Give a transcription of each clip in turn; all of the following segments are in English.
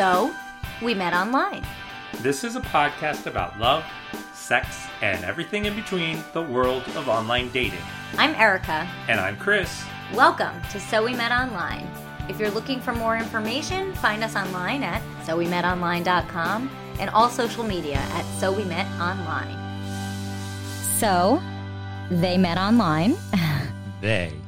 So, we met online. This is a podcast about love, sex, and everything in between the world of online dating. I'm Erica. And I'm Chris. Welcome to So We Met Online. If you're looking for more information, find us online at sowemetonline.com and all social media at So We Met Online. So, they met online. They.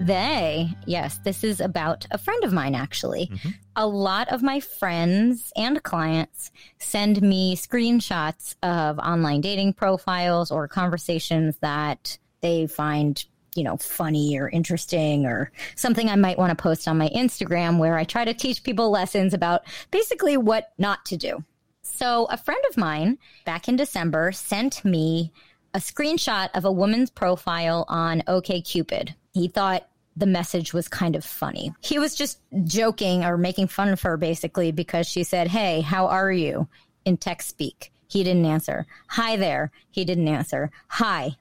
They, yes, this is about a friend of mine, actually. Mm-hmm. A lot of my friends and clients send me screenshots of online dating profiles or conversations that they find, you know, funny or interesting or something I might want to post on my Instagram where I try to teach people lessons about basically what not to do. So, a friend of mine back in December sent me a screenshot of a woman's profile on OKCupid. He thought the message was kind of funny. He was just joking or making fun of her basically because she said, Hey, how are you? in text speak. He didn't answer. Hi there. He didn't answer. Hi.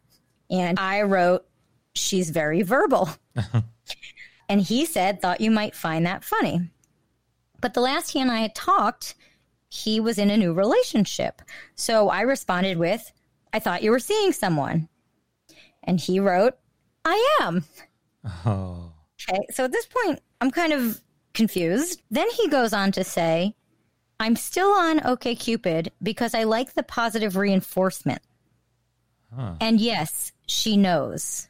And I wrote, She's very verbal. and he said, Thought you might find that funny. But the last he and I had talked, he was in a new relationship. So I responded with, I thought you were seeing someone. And he wrote, I am. Oh. Okay. So at this point, I'm kind of confused. Then he goes on to say, I'm still on OKCupid because I like the positive reinforcement. Huh. And yes, she knows.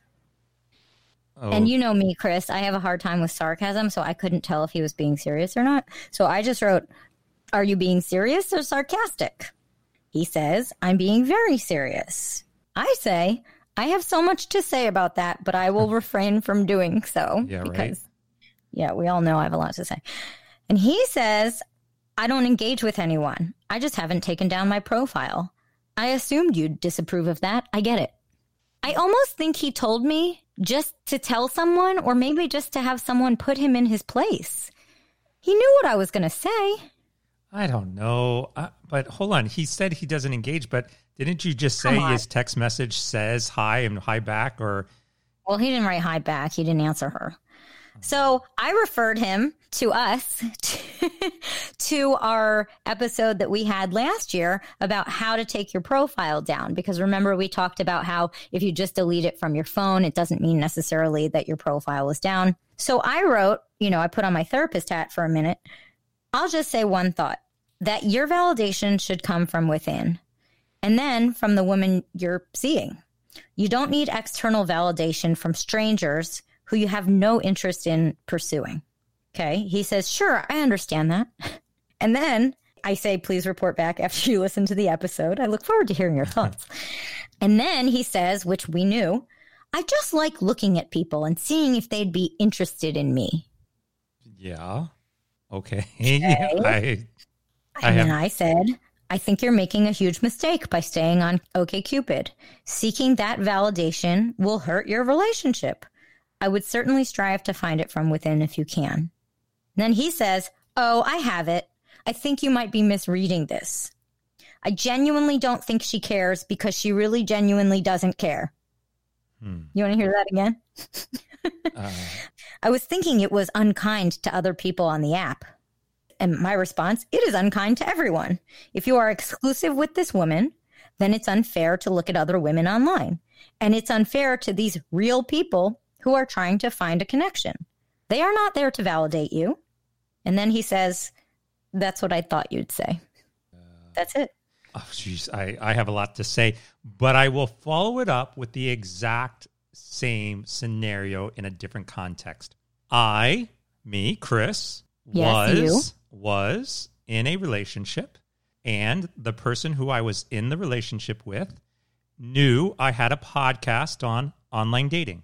Oh. And you know me, Chris. I have a hard time with sarcasm, so I couldn't tell if he was being serious or not. So I just wrote, Are you being serious or sarcastic? He says, I'm being very serious. I say, I have so much to say about that, but I will refrain from doing so. Yeah, because, right. Yeah, we all know I have a lot to say. And he says, I don't engage with anyone. I just haven't taken down my profile. I assumed you'd disapprove of that. I get it. I almost think he told me just to tell someone, or maybe just to have someone put him in his place. He knew what I was going to say. I don't know. Uh, but hold on. He said he doesn't engage, but didn't you just say his text message says hi and hi back or Well, he didn't write hi back. He didn't answer her. So I referred him to us to, our episode that we had last year about how to take your profile down. Because remember, we talked about how if you just delete it from your phone, it doesn't mean necessarily that your profile is down. So I wrote, you know, I put on my therapist hat for a minute. I'll just say one thought that your validation should come from within and then from the woman you're seeing. You don't need external validation from strangers who you have no interest in pursuing. Okay. He says, Sure, I understand that. And then I say, Please report back after you listen to the episode. I look forward to hearing your thoughts. and then he says, which we knew, I just like looking at people and seeing if they'd be interested in me. Yeah. Okay. okay. I, I, and have... I said, I think you're making a huge mistake by staying on OKCupid. Seeking that validation will hurt your relationship. I would certainly strive to find it from within if you can. then he says, Oh, I have it. I think you might be misreading this. I genuinely don't think she cares because she really genuinely doesn't care. Hmm. You want to hear that again? uh. I was thinking it was unkind to other people on the app. And my response, it is unkind to everyone. If you are exclusive with this woman, then it's unfair to look at other women online. And it's unfair to these real people who are trying to find a connection. They are not there to validate you. And then he says, That's what I thought you'd say. That's it. Oh, jeez. I, I have a lot to say, but I will follow it up with the exact same scenario in a different context. I, me, Chris, yes, was you was in a relationship and the person who I was in the relationship with knew I had a podcast on online dating.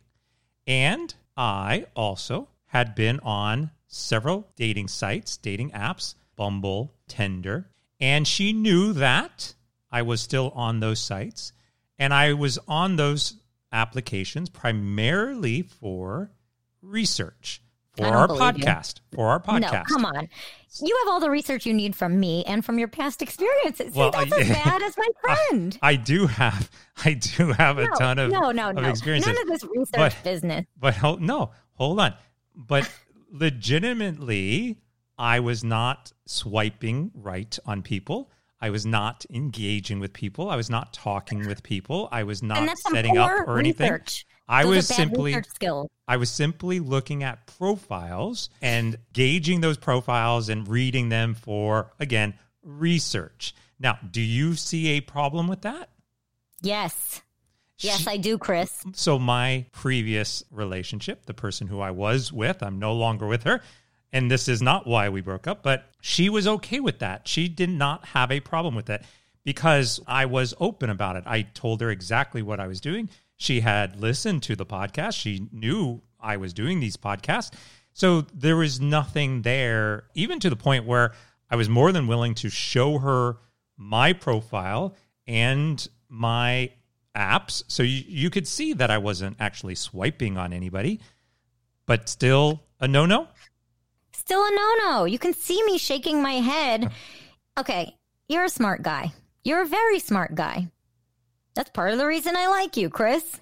And I also had been on several dating sites, dating apps, Bumble, Tinder, and she knew that I was still on those sites. And I was on those applications primarily for research for our podcast. You. For our podcast. No, come on. You have all the research you need from me and from your past experiences. See, well, that's I, as bad as my friend. I, I, do have, I do have a no, ton of no, no, no. experiences. None of this research but, business. But hold, no, hold on. But legitimately, I was not swiping right on people. I was not engaging with people. I was not talking with people. I was not setting up or anything. I Those was simply. I was simply looking at profiles and gauging those profiles and reading them for again research. Now, do you see a problem with that? Yes. Yes, I do, Chris. So my previous relationship, the person who I was with, I'm no longer with her, and this is not why we broke up, but she was okay with that. She did not have a problem with it because I was open about it. I told her exactly what I was doing. She had listened to the podcast. She knew I was doing these podcasts. So there was nothing there, even to the point where I was more than willing to show her my profile and my apps. So you, you could see that I wasn't actually swiping on anybody, but still a no no. Still a no no. You can see me shaking my head. Okay, you're a smart guy. You're a very smart guy. That's part of the reason I like you, Chris.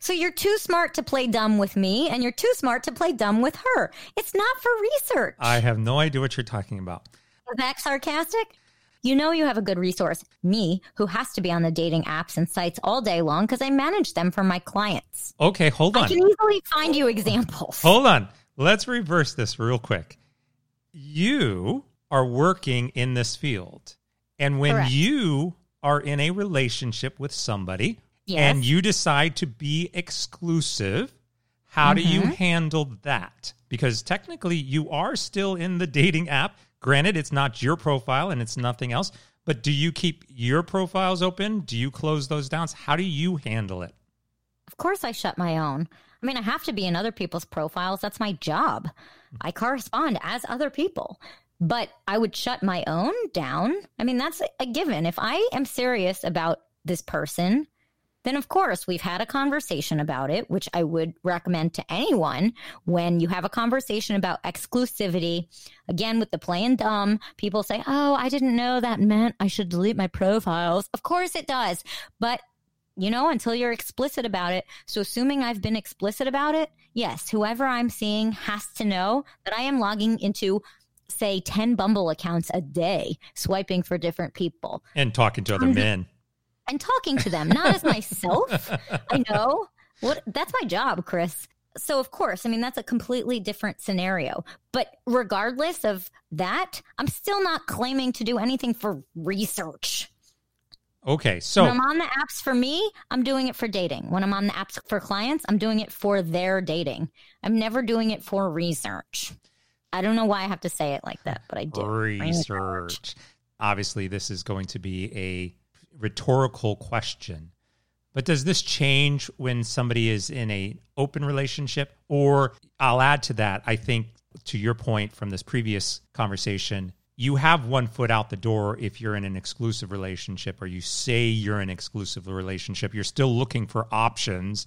So you're too smart to play dumb with me, and you're too smart to play dumb with her. It's not for research. I have no idea what you're talking about. Is that sarcastic? You know you have a good resource, me, who has to be on the dating apps and sites all day long because I manage them for my clients. Okay, hold on. I can easily find you examples. Hold on. Let's reverse this real quick. You are working in this field. And when Correct. you are in a relationship with somebody Yes. and you decide to be exclusive, how do you Mm-hmm. handle that? Because technically you are still in the dating app. Granted, it's not your profile and it's nothing else, but do you keep your profiles open? Do you close those down? How do you handle it? Of course, I shut my own. I mean, I have to be in other people's profiles. That's my job. I correspond as other people, but I would shut my own down. I mean, that's a- given. If I am serious about this person, then of course we've had a conversation about it, which I would recommend to anyone when you have a conversation about exclusivity. Again, with the playing dumb, people say, Oh, I didn't know that meant I should delete my profiles. Of course it does. But you know, until you're explicit about it. So, assuming I've been explicit about it, yes, whoever I'm seeing has to know that I am logging into, say, 10 Bumble accounts a day, swiping for different people And talking to other I'm- men. and talking to them, not as myself. I know. What that's my job, Chris. So of course, I mean that's a completely different scenario. But regardless of that, I'm still not claiming to do anything for research. Okay, so when I'm on the apps for me, I'm doing it for dating. When I'm on the apps for clients, I'm doing it for their dating. I'm never doing it for research. I don't know why I have to say it like that, but I do. research. Obviously, this is going to be a rhetorical question. But does this change when somebody is in a open relationship or I'll add to that, I think to your point from this previous conversation, you have one foot out the door if you're in an exclusive relationship or you say you're in an exclusive relationship, you're still looking for options.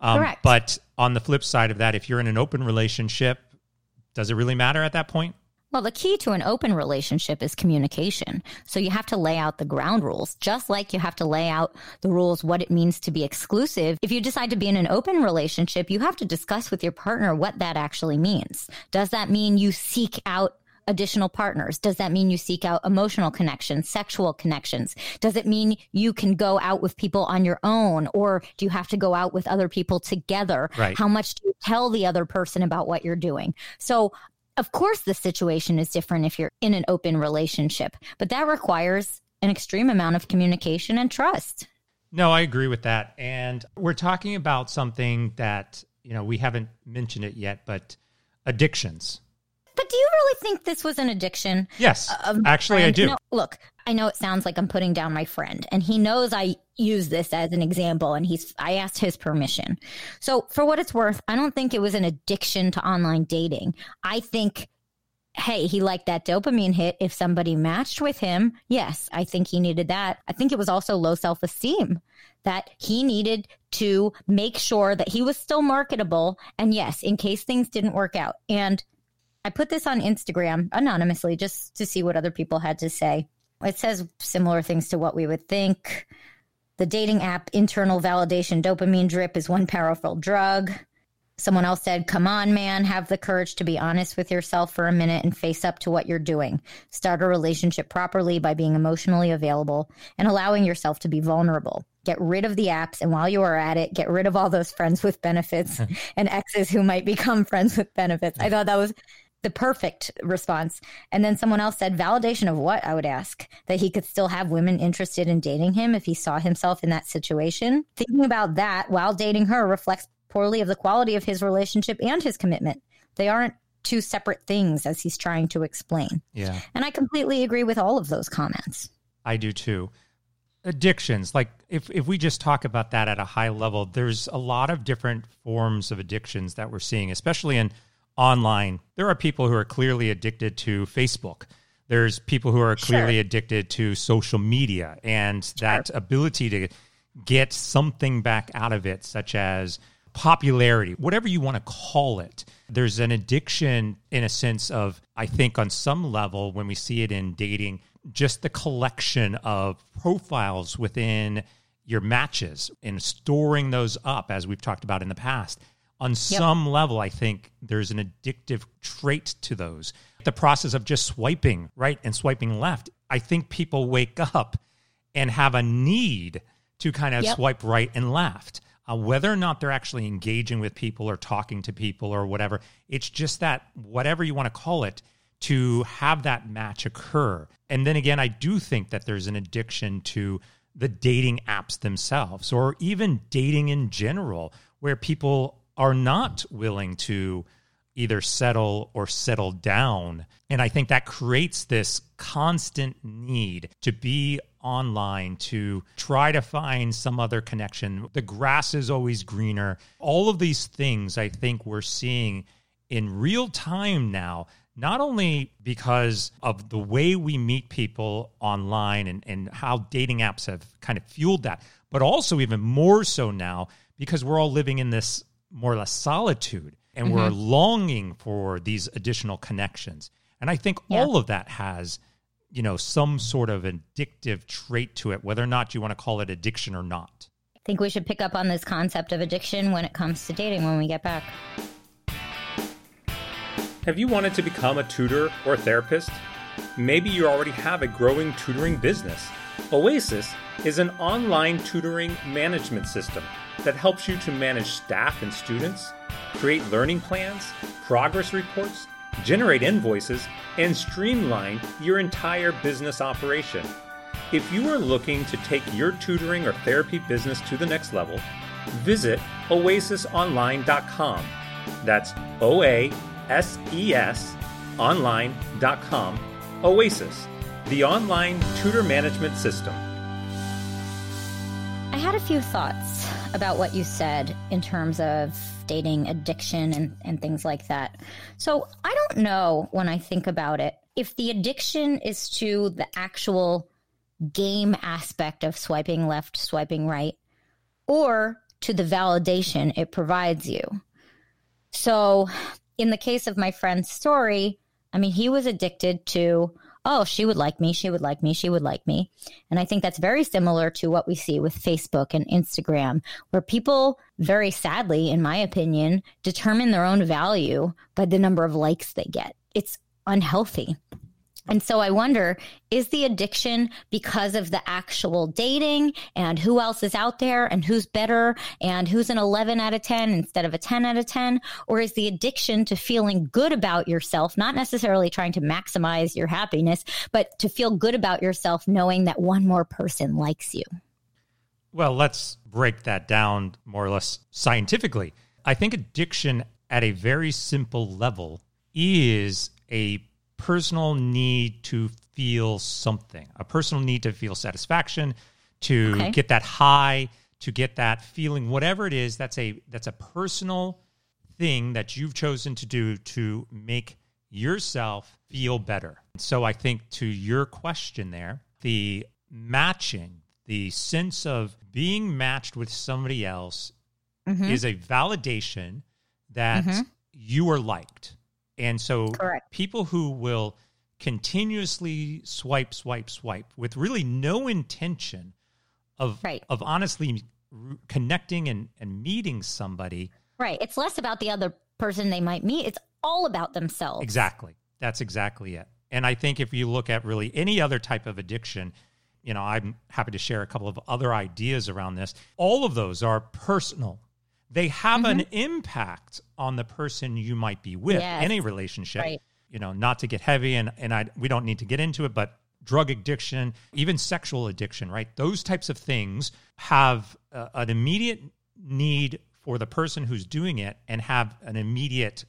Um, Correct. But on the flip side of that, if you're in an open relationship, does it really matter at that point? Well, the key to an open relationship is communication. So you have to lay out the ground rules, just like you have to lay out the rules what it means to be exclusive. If you decide to be in an open relationship, you have to discuss with your partner what that actually means. Does that mean you seek out additional partners? Does that mean you seek out emotional connections, sexual connections? Does it mean you can go out with people on your own or do you have to go out with other people together? Right. How much do you tell the other person about what you're doing? So of course, the situation is different if you're in an open relationship, but that requires an extreme amount of communication and trust. No, I agree with that. And we're talking about something that, you know, we haven't mentioned it yet, but addictions. But do you really think this was an addiction? Yes, actually, I do. No, look, I know it sounds like I'm putting down my friend, and he knows I use this as an example, and he's I asked his permission. So, for what it's worth, I don't think it was an addiction to online dating. I think hey, he liked that dopamine hit. If somebody matched with him, yes, I think he needed that. I think it was also low self esteem that he needed to make sure that he was still marketable. And yes, in case things didn't work out. And I put this on Instagram anonymously just to see what other people had to say. It says similar things to what we would think. The dating app internal validation dopamine drip is one powerful drug. Someone else said, Come on, man, have the courage to be honest with yourself for a minute and face up to what you're doing. Start a relationship properly by being emotionally available and allowing yourself to be vulnerable. Get rid of the apps. And while you are at it, get rid of all those friends with benefits and exes who might become friends with benefits. I thought that was the perfect response. And then someone else said, validation of what? I would ask that he could still have women interested in dating him if he saw himself in that situation. Thinking about that while dating her reflects poorly of the quality of his relationship and his commitment. They aren't two separate things as he's trying to explain. Yeah. And I completely agree with all of those comments. I do too. Addictions, like if, if we just talk about that at a high level, there's a lot of different forms of addictions that we're seeing, especially in online. There are people who are clearly addicted to Facebook. There's people who are clearly sure. addicted to social media and that ability to get something back out of it, such as popularity, whatever you want to call it. There's an addiction in a sense of, I think, on some level, when we see it in dating, just the collection of profiles within your matches and storing those up, as we've talked about in the past on yep. some level, I think there's an addictive trait to those. The process of just swiping right and swiping left, I think people wake up and have a need to kind of yep. swipe right and left. Uh, whether or not they're actually engaging with people or talking to people or whatever, it's just that whatever you want to call it, to have that match occur. And then again, I do think that there's an addiction to the dating apps themselves or even dating in general, where people are not willing to either settle or settle down. And I think that creates this constant need to be online to try to find some other connection. The grass is always greener. All of these things I think we're seeing in real time now. Not only because of the way we meet people online and, and how dating apps have kind of fueled that, but also even more so now because we're all living in this more or less solitude and mm-hmm. we're longing for these additional connections. And I think yeah. all of that has, you know, some sort of addictive trait to it, whether or not you want to call it addiction or not. I think we should pick up on this concept of addiction when it comes to dating when we get back. Have you wanted to become a tutor or a therapist? Maybe you already have a growing tutoring business. Oasis is an online tutoring management system that helps you to manage staff and students, create learning plans, progress reports, generate invoices, and streamline your entire business operation. If you are looking to take your tutoring or therapy business to the next level, visit oasisonline.com. That's O A S E S online.com. Oasis, the online tutor management system. I had a few thoughts about what you said in terms of dating addiction and, and things like that. So I don't know when I think about it if the addiction is to the actual game aspect of swiping left, swiping right, or to the validation it provides you. So in the case of my friend's story, I mean, he was addicted to oh, she would like me, she would like me, she would like me. And I think that's very similar to what we see with Facebook and Instagram, where people, very sadly, in my opinion, determine their own value by the number of likes they get. It's unhealthy. And so I wonder is the addiction because of the actual dating and who else is out there and who's better and who's an 11 out of 10 instead of a 10 out of 10? Or is the addiction to feeling good about yourself, not necessarily trying to maximize your happiness, but to feel good about yourself knowing that one more person likes you? Well, let's break that down more or less scientifically. I think addiction at a very simple level is a personal need to feel something, a personal need to feel satisfaction, to okay. get that high, to get that feeling, whatever it is, that's a that's a personal thing that you've chosen to do to make yourself feel better. So I think to your question there, the matching, the sense of being matched with somebody else mm-hmm. is a validation that mm-hmm. you are liked and so Correct. people who will continuously swipe, swipe, swipe with really no intention of right. of honestly connecting and, and meeting somebody Right. It's less about the other person they might meet. It's all about themselves. Exactly. That's exactly it. And I think if you look at really any other type of addiction, you know, I'm happy to share a couple of other ideas around this. All of those are personal. They have mm-hmm. an impact on the person you might be with, yes. any relationship. Right. You know, not to get heavy and and I we don't need to get into it, but drug addiction, even sexual addiction, right? Those types of things have uh, an immediate need for the person who's doing it and have an immediate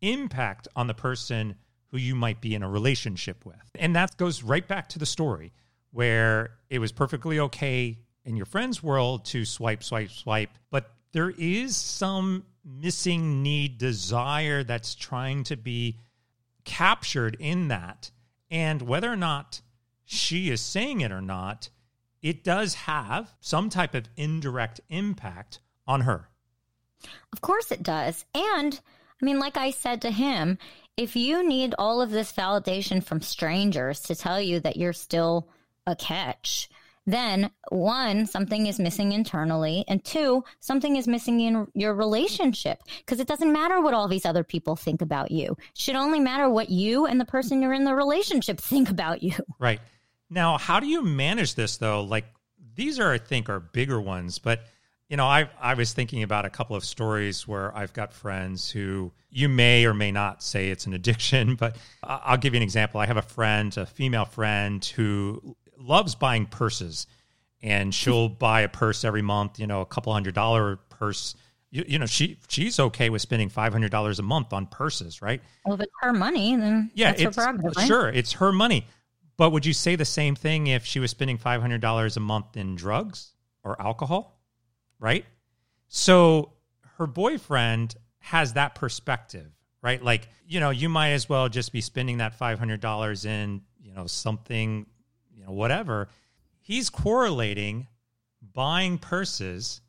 impact on the person who you might be in a relationship with. And that goes right back to the story where it was perfectly okay in your friend's world to swipe, swipe, swipe, but there is some missing need, desire that's trying to be captured in that. And whether or not she is saying it or not, it does have some type of indirect impact on her. Of course it does. And I mean, like I said to him, if you need all of this validation from strangers to tell you that you're still a catch, then one, something is missing internally, and two, something is missing in your relationship because it doesn't matter what all these other people think about you. It should only matter what you and the person you're in the relationship think about you. Right. Now, how do you manage this though? Like these are, I think, are bigger ones, but you know, I I was thinking about a couple of stories where I've got friends who you may or may not say it's an addiction, but I'll give you an example. I have a friend, a female friend, who loves buying purses, and she'll buy a purse every month. You know, a couple hundred dollar purse. You, you know, she she's okay with spending five hundred dollars a month on purses, right? Well, if it's her money, then yeah, it's right? sure it's her money. But would you say the same thing if she was spending five hundred dollars a month in drugs or alcohol? right? So her boyfriend has that perspective, right? Like, you know, you might as well just be spending that $500 in, you know, something, you know, whatever. He's correlating buying purses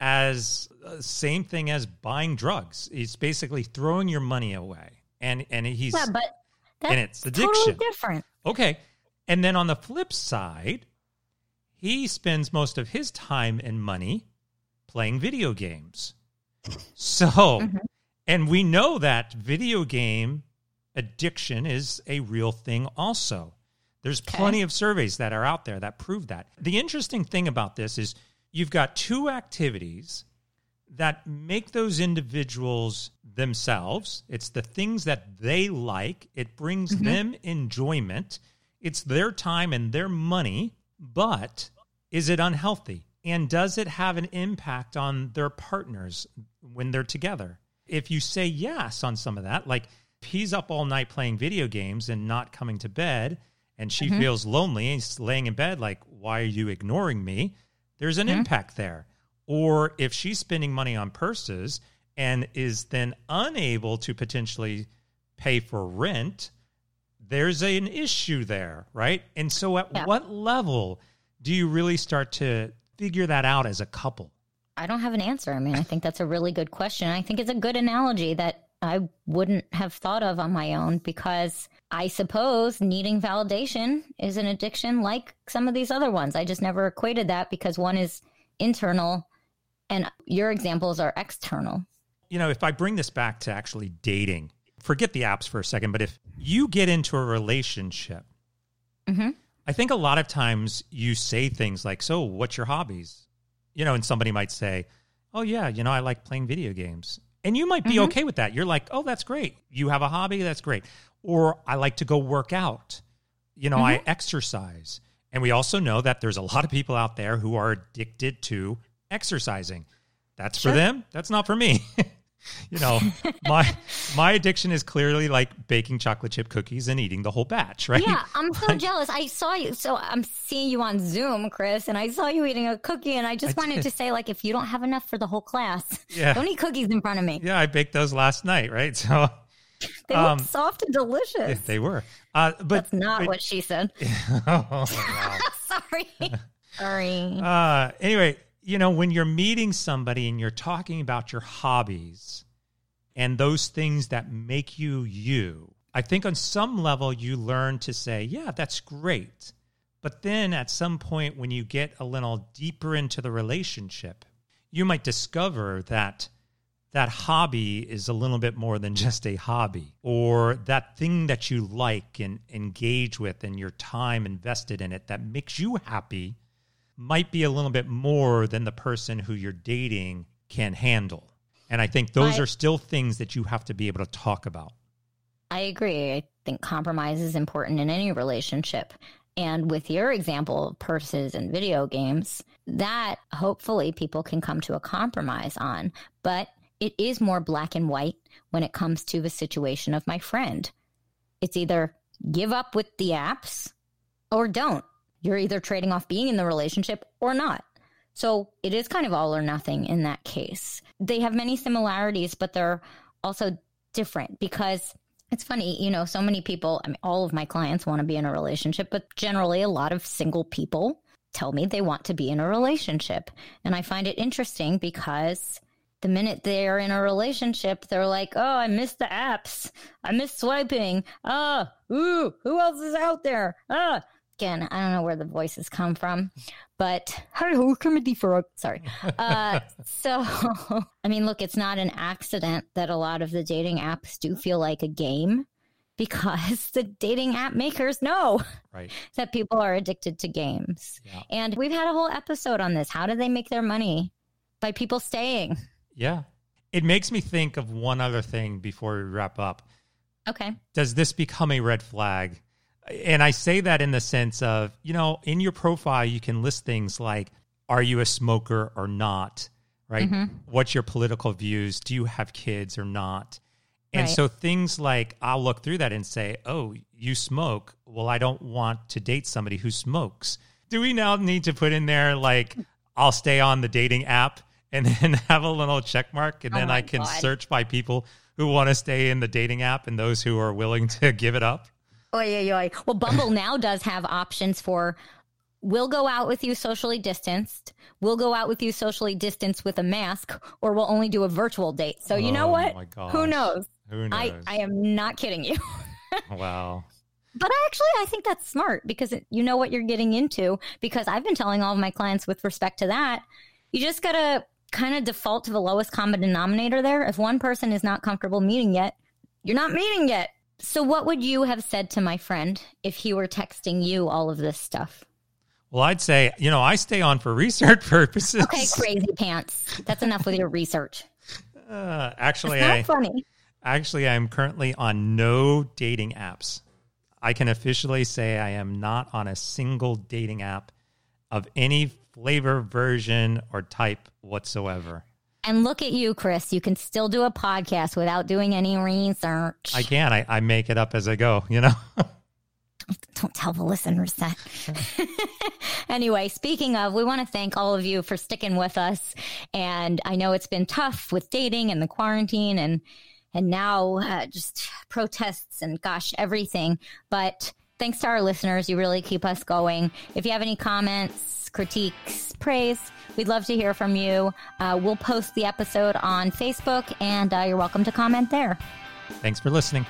as uh, same thing as buying drugs. He's basically throwing your money away. And and he's Yeah, but that's and it's addiction. totally different. Okay. And then on the flip side, he spends most of his time and money playing video games. So, mm-hmm. and we know that video game addiction is a real thing also. There's okay. plenty of surveys that are out there that prove that. The interesting thing about this is you've got two activities that make those individuals themselves. It's the things that they like, it brings mm-hmm. them enjoyment. It's their time and their money, but is it unhealthy? And does it have an impact on their partners when they're together? If you say yes on some of that, like he's up all night playing video games and not coming to bed, and she mm-hmm. feels lonely and laying in bed, like, why are you ignoring me? There's an mm-hmm. impact there. Or if she's spending money on purses and is then unable to potentially pay for rent, there's an issue there, right? And so at yeah. what level do you really start to figure that out as a couple? I don't have an answer. I mean, I think that's a really good question. I think it's a good analogy that I wouldn't have thought of on my own because I suppose needing validation is an addiction like some of these other ones. I just never equated that because one is internal and your examples are external. You know, if I bring this back to actually dating, forget the apps for a second, but if you get into a relationship, mm-hmm. I think a lot of times you say things like, So, what's your hobbies? You know, and somebody might say, Oh, yeah, you know, I like playing video games. And you might be mm-hmm. okay with that. You're like, Oh, that's great. You have a hobby. That's great. Or I like to go work out. You know, mm-hmm. I exercise. And we also know that there's a lot of people out there who are addicted to exercising. That's sure. for them. That's not for me. you know, my my addiction is clearly like baking chocolate chip cookies and eating the whole batch, right? Yeah, I'm so like, jealous. I saw you. So I'm seeing you on Zoom, Chris, and I saw you eating a cookie, and I just I wanted did. to say, like, if you don't have enough for the whole class, yeah. don't eat cookies in front of me. Yeah, I baked those last night, right? So they um, look soft and delicious. they were, uh, but that's not but, what she said. oh, Sorry. Sorry. Uh, anyway, you know, when you're meeting somebody and you're talking about your hobbies and those things that make you you, I think on some level you learn to say, yeah, that's great. But then at some point, when you get a little deeper into the relationship, you might discover that that hobby is a little bit more than just a hobby, or that thing that you like and engage with and your time invested in it that makes you happy might be a little bit more than the person who you're dating can handle. And I think those I, are still things that you have to be able to talk about. I agree. I think compromise is important in any relationship. And with your example of purses and video games, that hopefully people can come to a compromise on. But it is more black and white when it comes to the situation of my friend. It's either give up with the apps or don't. You're either trading off being in the relationship or not. So it is kind of all or nothing in that case. They have many similarities, but they're also different because it's funny, you know, so many people, I mean, all of my clients want to be in a relationship, but generally a lot of single people tell me they want to be in a relationship. And I find it interesting because the minute they're in a relationship, they're like, oh, I miss the apps. I miss swiping. Ah, ooh, who else is out there? Ah, again, I don't know where the voices come from, but hello, comedy for sorry. Uh, so, I mean, look, it's not an accident that a lot of the dating apps do feel like a game because the dating app makers know right. that people are addicted to games. Yeah. And we've had a whole episode on this. How do they make their money? By people staying. Yeah. It makes me think of one other thing before we wrap up. Okay. Does this become a red flag? And I say that in the sense of, you know, in your profile, you can list things like, are you a smoker or not? Right? Mm-hmm. What's your political views? Do you have kids or not? And right. so things like I'll look through that and say, oh, you smoke. Well, I don't want to date somebody who smokes. Do we now need to put in there like, I'll stay on the dating app and then have a little check mark and oh then I can God. search by people who want to stay in the dating app and those who are willing to give it up. Oh yeah, yeah. Well, Bumble now does have options for we'll go out with you socially distanced. We'll go out with you socially distanced with a mask, or we'll only do a virtual date. So you know oh what? Who knows? Who knows? I, I am not kidding you. wow. But actually, I think that's smart because it, you know what you're getting into. Because I've been telling all of my clients with respect to that, you just got to kind of default to the lowest common denominator there. If one person is not comfortable meeting yet, you're not meeting yet. So, what would you have said to my friend if he were texting you all of this stuff? Well, I'd say, you know, I stay on for research purposes. Okay, crazy pants. That's enough with your research. Uh, actually, I, funny. Actually, I'm currently on no dating apps. I can officially say I am not on a single dating app of any flavor, version, or type whatsoever. And look at you, Chris. You can still do a podcast without doing any research. I can. I, I make it up as I go, you know? Don't tell the listeners that. anyway, speaking of, we want to thank all of you for sticking with us. And I know it's been tough with dating and the quarantine and and now uh, just protests and gosh, everything. But thanks to our listeners, you really keep us going. If you have any comments, critiques, praise, we'd love to hear from you. Uh, we'll post the episode on Facebook, and uh, you're welcome to comment there. Thanks for listening.